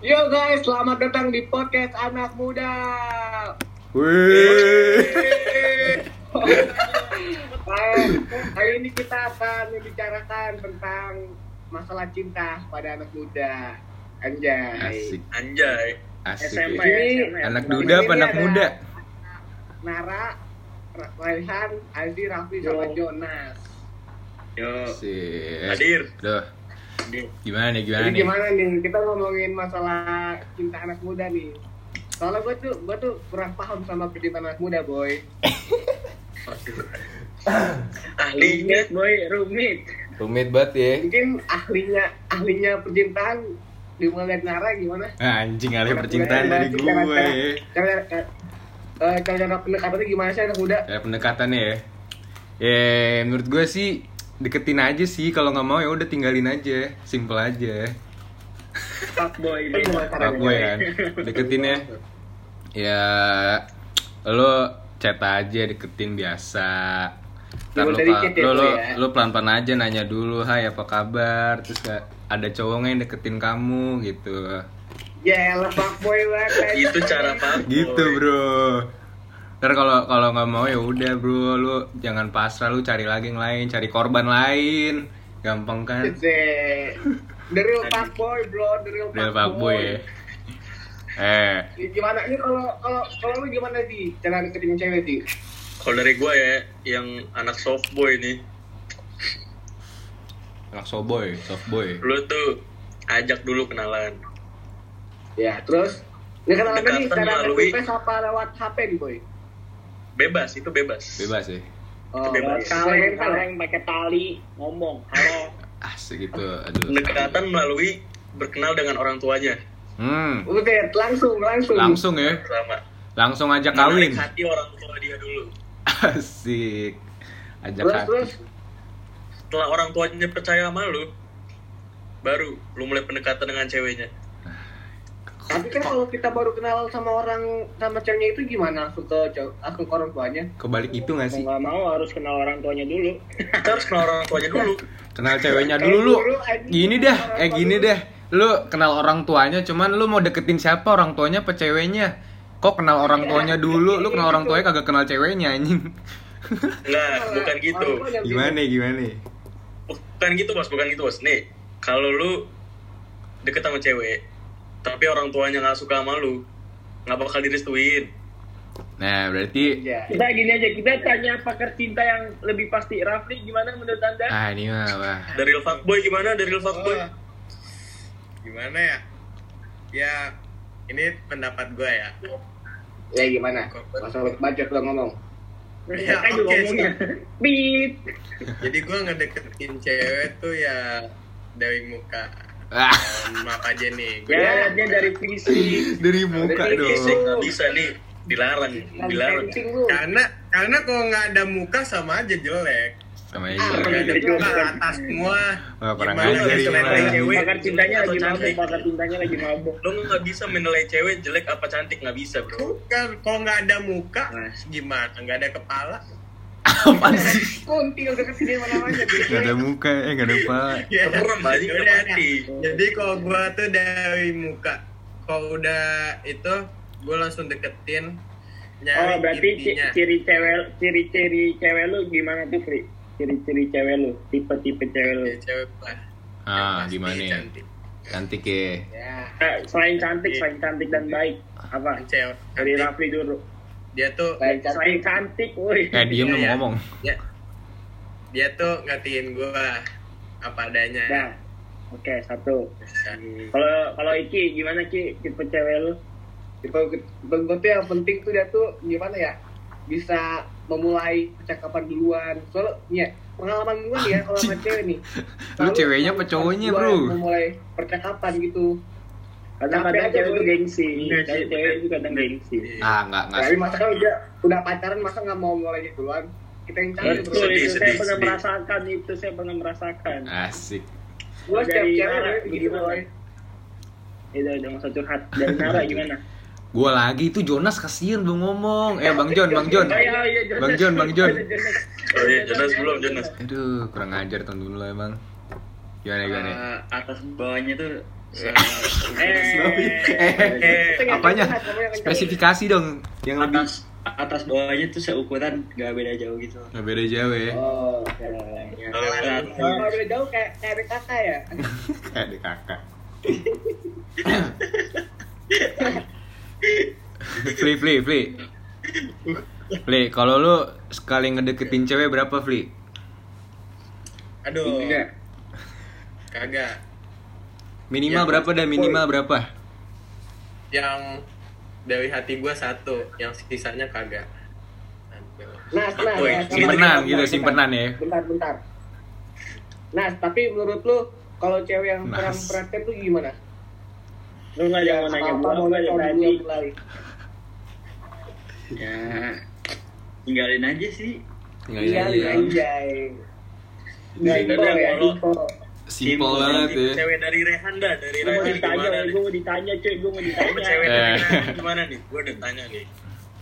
Yo guys, selamat datang di podcast anak muda. Wih. Hari ini kita akan membicarakan tentang masalah cinta pada anak muda. Anjay. Asik, Anjay. asik. SMA ya. Ini- Anak SMA. duda apa anak muda? Nara, Ra- Raihan, Aldi, Raffi, sama. Jonas. Yo. Asik. Hadir. Duh, gimana nih, gimana Jadi nih? gimana nih? Kita ngomongin masalah cinta anak muda nih. Soalnya gue tuh, gue tuh kurang paham sama percintaan anak muda, boy. Ahlinya. rumit boy rumit Rumit banget ya. Mungkin ahlinya, ahlinya percintaan dimulai dari Nara gimana? Ah, Anjing alih percintaan dari gue ya. Cara, eh, cara, cara pendekatannya gimana sih anak muda? Kayak pendekatannya ya. Ya, menurut gue sih deketin aja sih kalau nggak mau ya udah tinggalin aja simple aja fuck boy gimana caranya? Pak gue kan deketinnya ya lo chat aja deketin biasa Ntar Dimulai lo, ya, lo, Bro, lo, ya? lo pelan-pelan aja nanya dulu hai apa kabar terus gak ada cowoknya yang deketin kamu gitu Ya, lah fuckboy banget. Itu cara pak. gitu bro ntar kalau kalau nggak mau ya udah bro lu jangan pasrah lu cari lagi yang lain cari korban lain gampang kan. The real fuckboy, bro. The real Real ya. Eh, Ya, Gimana ini kalau kalau kalau lu gimana sih cara deketin cewek sih? Kalau dari gue ya, yang anak soft boy nih, anak soboy, soft boy. lu tuh ajak dulu kenalan. Ya, terus ini kenalan nih Pendekatan secara melalui- apa lewat HP nih, boy? Bebas, itu bebas. Bebas ya. Oh, Bebas. kaleng kaleng pakai tali ngomong halo Asik gitu. Aduh. Pendekatan melalui berkenal dengan orang tuanya. Hmm, Buset, langsung, langsung. langsung ya. Pertama. Langsung ajak kawin. Menarik hati orang tua dia dulu. Asik. Ajak Terus, hati. terus. Setelah orang tuanya percaya sama lu, baru lu mulai pendekatan dengan ceweknya. Tapi kan kalau kita baru kenal sama orang sama ceweknya itu gimana langsung ke langsung ke orang tuanya? Kebalik itu gak mau sih? nggak mau harus kenal orang tuanya dulu harus kenal orang tuanya dulu. Kenal ceweknya dulu lu. Gini dah, eh gini dulu. deh. Lu kenal orang tuanya, cuman lu mau deketin siapa orang tuanya apa ceweknya? Kok kenal orang tuanya dulu, lu kenal orang tuanya kagak kenal ceweknya anjing. Enggak, bukan gitu. Tuanya Gimana gimana? bukan gitu bos bukan gitu bos nih kalau lu deket sama cewek tapi orang tuanya nggak suka sama lu nggak bakal direstuin Nah, berarti Iya. kita gini aja kita tanya pakar cinta yang lebih pasti Rafli gimana menurut anda ah ini mah wah. dari real fuckboy gimana dari real fuckboy Oh, gimana ya? Ya, ini pendapat gue ya. Ya gimana? Masalah budget lo ngomong. Ya, Kan oke, ngomongnya Bip. Jadi gue ngedeketin cewek tuh ya dari muka. Ah, Maaf aja nih. Gue ya dia dari fisik dari muka Dari dong. fisik nggak bisa nih dilarang dilarang karena karena kalau nggak ada muka sama aja jelek. Sama Ah, aja. Kalau ada Itu muka atas semua. Wah, kurang gimana ajar bisa ini, nilai Bang. cewek? pakar cintanya lagi mabuk cantik. pakar cintanya lagi mabuk lo nggak bisa menilai cewek jelek apa cantik nggak bisa bro Bukan, kalau nggak ada muka, gimana? Nggak ada kepala. Apaan sih? Kuntil deketin mana-mana. Gak ada muka, eh gak ada kepala. Ya, mati. Jadi kalau gua tuh dari muka, kalau udah itu gua langsung deketin nyari oh berarti intinya. ciri cewek ciri-ciri cewek lu gimana tuh Fri ciri-ciri cewek lu tipe-tipe cewek lu Ya, cewek lah. Ah, gimana ya? Cantik. Cantik ya. Ya. Eh, selain cantik selain cantik dan baik apa Cewek dari. Rafli dulu Dia tuh selain cantik. cantik woi Eh, diem lu Iya, mau iya. ngomong. dia, dia tuh ngertiin gua apa adanya. Dah. Oke, satu. Bisa. Kalau kalau Iki gimana Ki tipe cewek lu? Tipe tipe gue tuh yang penting tuh dia tuh gimana ya? Bisa memulai percakapan duluan. Soalnya ya, pengalaman gue nih ya kalau sama cewek nih. Lu ceweknya apa cowoknya, bro? Memulai percakapan gitu. Kadang-kadang cewek itu gengsi. Iya, sih, cewek itu kadang gengsi. Iya. Ah, enggak, enggak. Tapi masa kan udah udah pacaran masa nggak mau mulai duluan? Kita yang cari Betul, terus. Sedih, itu saya sedih, pernah merasakan itu saya pernah merasakan. Asik. Gue setiap cewek gitu boy. Itu udah masa curhat dari Nara gimana? Gua lagi itu Jonas kasihan belum ngomong. Eh, Bang Jon, Bang Jon. Oh, iya. Bang Jon, Bang Jon. oh iya Jonas belum Jonas Aduh, kurang ajar tahun dulu emang. Gimana gimana? Eh, atas bawahnya tuh Eh, Apanya? Spesifikasi dong yang lebih atas atas bawahnya tuh seukuran gak beda jauh gitu nggak beda jauh ya. Oh, Ya, Oh, kalau beda jauh kayak kayak kakak ya. Kayak di kakak. Fli, Fli, Fli. Fli, kalau lu sekali ngedeketin cewek berapa, Fli? Aduh, kagak. Minimal Ya, berapa dan minimal berapa? Yang dari hati gua satu, yang sisanya kagak. Nah, nah, Woi, nah, simpenan bentar, gitu, simpenan ya. Bentar, bentar. Nah, tapi menurut lu kalau cewek yang Nas. kurang perhatian tuh gimana? Lu nggak ada mau nanya gua mau apa nanya dari kalau tadi? ya tinggalin aja sih Tinggal Iya, aja. ya, kalau- simple. Simple banget ya. Cewek dari Rehanda, dari Gue mau ditanya, gue mau ditanya cuy, gue mau ditanya. Cewek Eh. dari Rehanda gimana nih? Gue udah tanya nih.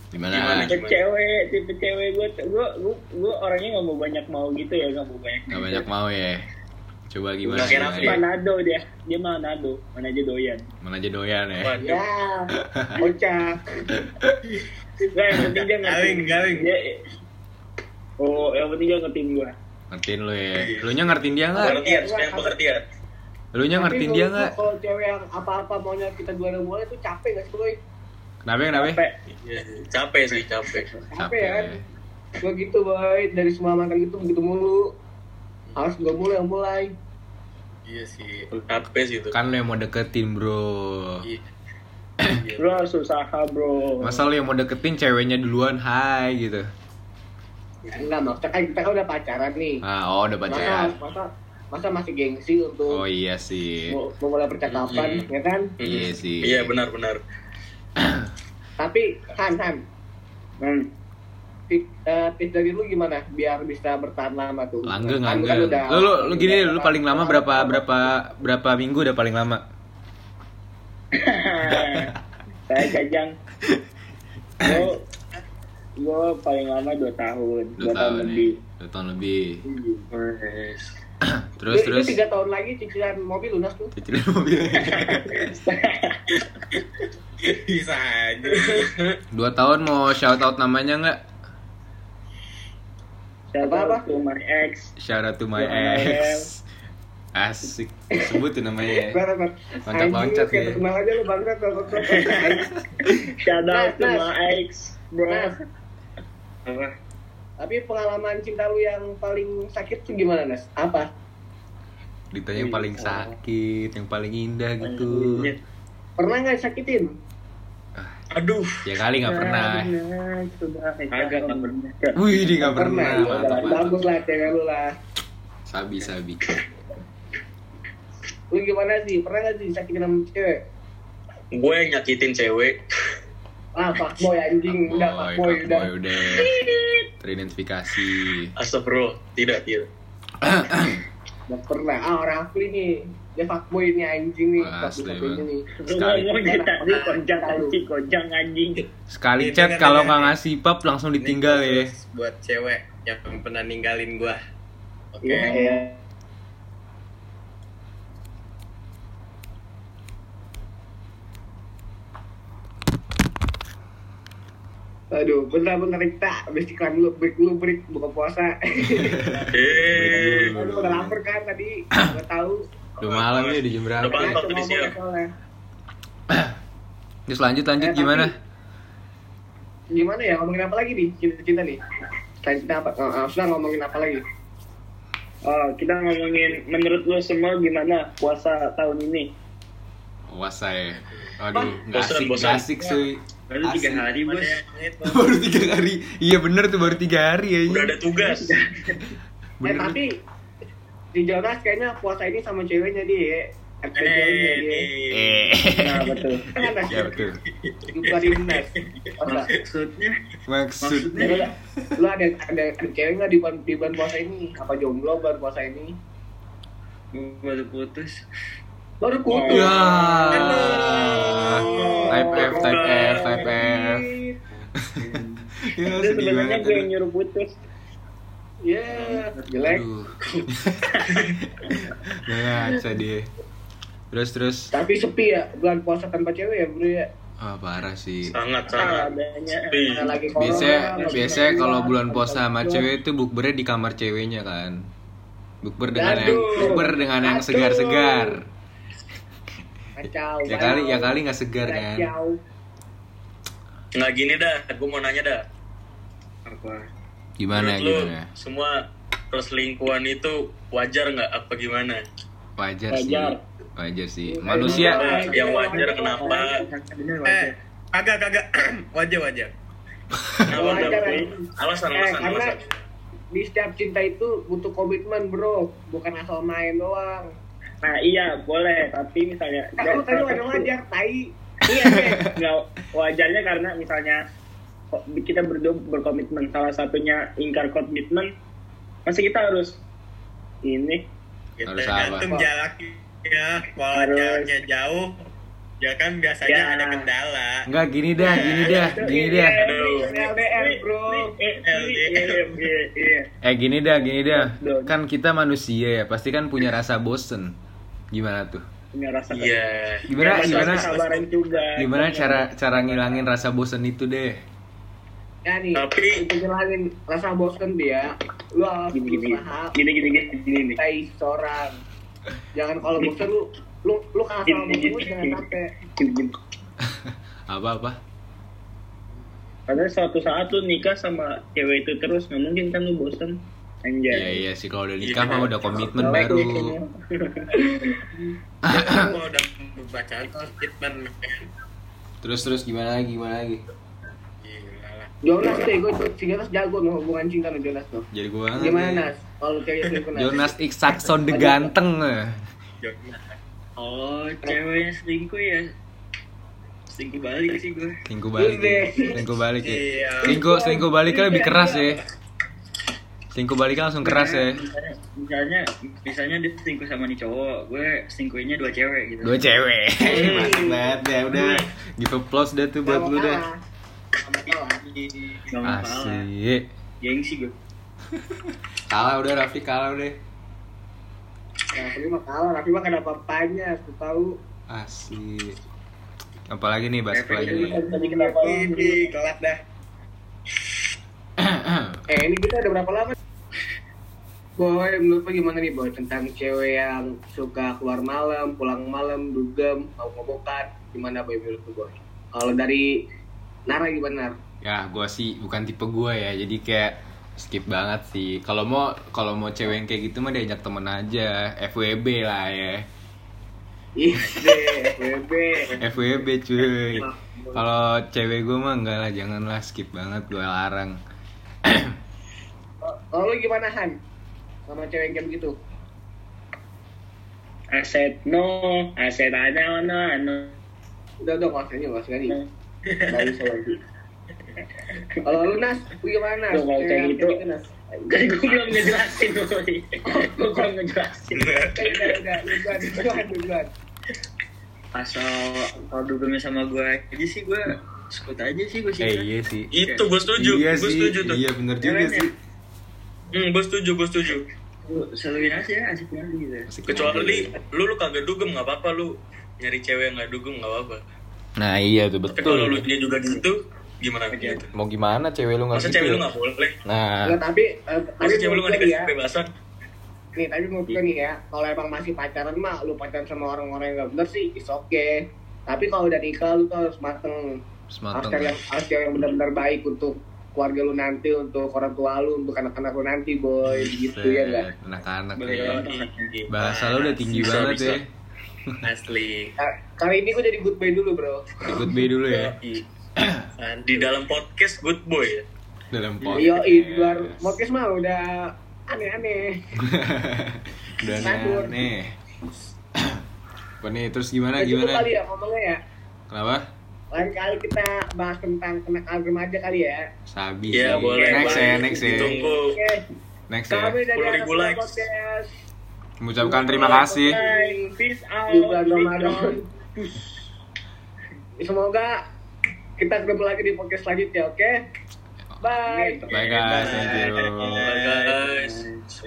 Gimana? Gimana? Tipe cewek, tipe cewek gue, gue, gue, gue orangnya nggak mau banyak mau gitu ya, nggak mau banyak. Gak banyak mau ya. Coba gimana? Nggak? Raffi. Manado dia, dia Manado, mana aja doyan. Mana aja doyan ya. Waduh. Ya, kocak. Gak, yang penting dia ngerti. Galing, galing. Dia, oh, yang penting dia ngertiin gue. Ngertiin lu ya. Lu nya ngertiin dia nggak? Pengertian, sebenarnya pengertian. Lu nya ngertiin dia nggak? Kalau cewek yang apa-apa maunya kita dua mulai itu capek gak sih, boy? Kenapa kenapa? Capek. Iya, capek sih, capek. Capek ya kan? Gue gitu, boy. Dari semua mantan gitu, begitu mulu. Harus gue mulai yang mulai. Iya sih. Capek sih itu. Kan lu yang mau deketin bro. Iya. Bro harus usaha bro. Masa lu yang mau deketin ceweknya duluan hai gitu. Ya enggak, maksudnya kan kita kan udah pacaran nih. Ah, oh udah Masa, pacaran. masa, masa masih gengsi untuk Oh iya sih. mau- memulai percakapan, Mm-mm. ya kan? Iya sih. Iya, benar-benar. Tapi, Han, Han, Hmm. tip, eh, tips dari lu gimana biar bisa bertahan lama tuh? Langgeng, Kan lu langgeng. kan udah- Lu, lu, lu gini, lu paling lama berapa lama. berapa berapa minggu udah paling lama? Saya jajang. Gue, gue paling lama 2 tahun, 2 Dua tahun tahun lebih. ya. Dua tahun lebih. Wes. Terus terus. Tiga tahun lagi cicilan mobil lunas tuh. Cicilin mobil. Bisa aja. Dua tahun mau shout out namanya nggak? Shout out to my ex. Shout out to my ex. Asik. Sebutin namanya. ya. Loncat-loncat ya. terkenal aja lu bangsat. Shout out to Nas, Nas. my ex, bro. Apa tapi pengalaman cinta lu yang paling sakit tuh gimana, Nas? Apa? Ditanya yang paling sakit, yang paling indah gitu. Pernah nggak sakitin? Aduh. Ya kali nggak pernah. Nah, sudah. Kagak, nggak pernah. Wih, dia nggak pernah. Udah, Mantap, mantap. Bagus lah cewek lu lah. Sabi, sabi. Lu gimana sih? Pernah nggak sih disakitin sama cewek? Gue yang nyakitin cewek. Ah, fuckboy anjing. Udah, fuckboy fuckboy, udah. udah. Teridentifikasi. Astagfirullah. Tidak, tidak. Nggak pernah. Ah, orang asli nih. Dia fuckboy nih anjing nih. Asli, satunya nih. Sekali. tadi kojang anjing, kojang anjing. Sekali Ini chat kalau nggak ngasih pap langsung ditinggal Ini ya. Buat cewek yang pernah ninggalin gua. Oke. Iya, Aduh, bentar-bentar kita habis iklan dulu, break dulu, break, buka puasa. Eh. Aduh, udah lapar kan tadi, nggak tahu. Udah malam ya di jam berapa? Udah malam. Tadi cuma siang. Terus lanjut lanjut Eh, gimana? tapi- Gimana ya, ngomongin apa lagi nih, cinta-cinta nih? Cinta apa? Sudah ngomongin apa lagi? Oh, kita ngomongin menurut lu semua gimana puasa tahun ini? Puasa ya. Aduh, nggak asik, bosan. asik sih. Baru tiga hari bos baru tiga hari. Iya bener tuh baru tiga hari ya. Udah ada tugas. Eh, tapi di Jonas kayaknya puasa ini sama ceweknya dia. Eh, ceweknya dia. Eh. Nah, betul. Kan ada Ya betul. bukan maksudnya Maksudnya Lu, lu ada ada, ada cewek nggak di bulan di bulan puasa ini? Apa jomblo bulan puasa ini? baru putus Baru putus. Ya. Type F, type F. Ya sedih sebenarnya banget. gue yang nyuruh putus. Ya, jelek. Aduh. Nggak ngaca dia. Terus terus. Tapi sepi ya, bulan puasa tanpa cewek ya bro ya. Ah parah sih. sangat sangat Sepi. Bisa biasanya keluar, kalau bulan puasa bisa sama cewek itu bukbernya di kamar ceweknya kan. Bukber dengan yang bukber dengan yang segar-segar. Kacau. Ya kali ya kali nggak segar kan. Kacau. nggak gini dah gue mau nanya dah Apa? Gimana Menurut lu, gimana? semua perselingkuhan itu wajar nggak apa gimana Wajar sih. Wajar. Wajar sih. Manusia Nah, yang wajar kenapa Eh, wajar. kagak kagak wajah wajah. kenapa Wajar, Dam? kan? alasan Eh, alasan karena alasan di setiap cinta itu butuh komitmen bro, bukan asal main doang. Nah iya boleh, tapi misalnya lu tadi wajar wajar, tai. Iya, nggak wajarnya karena misalnya kita berdua berkomitmen salah satunya ingkar komitmen, masa kita harus ini Gitu Harus kan. apa? Tergantung jaraknya, kalau Harus. jaraknya jauh, ya kan biasanya Ya. ada kendala. Enggak gini dah, gini dah, gini dah. Aduh. LDR bro. Eh, iya, iya, iya, iya. Eh gini dah, gini dah. Kan kita manusia ya, pasti kan punya rasa bosen. Gimana tuh? punya rasa iya Gimana gimana juga gimana cara cara ngilangin rasa bosen itu deh? Ya nih, Tapi- ngilangin rasa bosen dia, lu harus gini gini berusaha gini gini gini gini nih mencintai seorang. Jangan kalau bosen lu lu lu kalah sama Gini, gini, jangan gini. sampai. gini gini Apa apa? karena suatu saat lu nikah sama cewek itu terus nggak mungkin kan lu bosen anjay Iya iya sih kalau udah nikah Iya. mah udah komitmen baru. Kalau udah baca komitmen, Terus terus gimana lagi gimana lagi? Jonas tuh, gue si Jonas jago nih hubungan cinta nih Jonas tuh. Jadi gua banget. Gimana. Nas? Kalau cewek selingkuh Nas? Jonas X Saxon the ganteng. eh. Oh, ceweknya selingkuh ya? Selingkuh balik sih gue. Selingkuh balik ya. Selingkuh balik ya. Iya. Selingkuh selingkuh balik kan lebih keras ya. Selingkuh balik kan langsung keras ya. Misalnya, misalnya, dia selingkuh sama nih cowok, gue selingkuhinnya dua cewek gitu. Dua cewek. Mantap banget ya udah. Give applause dah tuh buat lu dah. Asik. Gengsi gue. Kalah udah Raffi kalah udah. Nah, Raffi mah kalah, Raffi mah kenapa apanya, aku tahu. Asik. Apalagi nih bahas apa lagi? Tadi kenapa Ini kelas dah. Eh, ini kita udah berapa lama? Boy, menurut lu gimana nih Boy tentang cewek yang suka keluar malam, pulang malam, dugem, mau ngobokan, gimana Boy menurut lu Boy? Kalau dari Nara gimana? Ya, gua sih bukan tipe gua ya, jadi kayak skip banget sih. Kalau mau kalau mau cewek yang kayak gitu mah diajak temen aja, FWB lah ya. Deh, FWB. FWB cuy. Kalau cewek gua mah enggak lah, janganlah skip banget gua larang. Kalau lu gimana Han? Sama cewek yang kayak begitu? aset no aset ada no no Udah, udah, nggak usah ini, usah lagi. Kalau lu Nas, lu gimana Nas? Tuh, kalau kayak gitu. Nas? kan gue belum ngejelasin boy gue belum ngejelasin Udah, udah, duluan, duluan, duluan. Asal kalau dugungnya sama gue aja sih gue skut aja sih gue sih. Eh iya sih. itu gue setuju Iya gue sih. setuju tuh Iya bener juga ya? sih. hmm, gue setuju gue setuju Lu Selaluin aja asik banget gitu. Kecuali lu lu kagak dugem nggak apa-apa lu nyari cewek yang nggak dugem nggak apa-apa Nah iya tuh tapi kalau lu betul. dia juga gitu gimana gitu? Mau gimana cewek lu nggak masa gitu? cewek lu nggak boleh? Nah, Nggak, tapi, eh, tapi masa cewek lu nggak dikasih ya, kebebasan? Nih tapi menurut gue nih ya kalau emang masih pacaran mah lu pacaran sama orang-orang yang gak bener sih is okay. Tapi kalau udah nikah lu tuh harus mateng. Harus cari yang harus cari yang benar-benar baik untuk keluarga lu nanti untuk orang tua lu untuk anak-anak lu nanti boy. Gitu ya enggak Anak-anak ya. Bahasa lu udah tinggi Bisa, banget bisa. ya. Asli kali ini gue jadi good boy dulu bro Ikut B dulu ya. di dalam podcast good boy ya Dalam podcast. iya di luar podcast mah udah aneh-aneh Udah aneh. Apa nih terus gimana cukup gimana? kali ya ngomongnya ya Kenapa? lain kali kita bahas tentang kenakalan remaja kali ya Sabi Iya, sih. boleh, Next ya, next ya. Ditunggu. oke Next ya. kami dari 10.000 anak podcast Mengucapkan terima kasih. peace out di bulan peace Ramadan. out. Semoga kita ketemu lagi di podcast selanjutnya, oke? Bye. Bye guys, thank you. Bye guys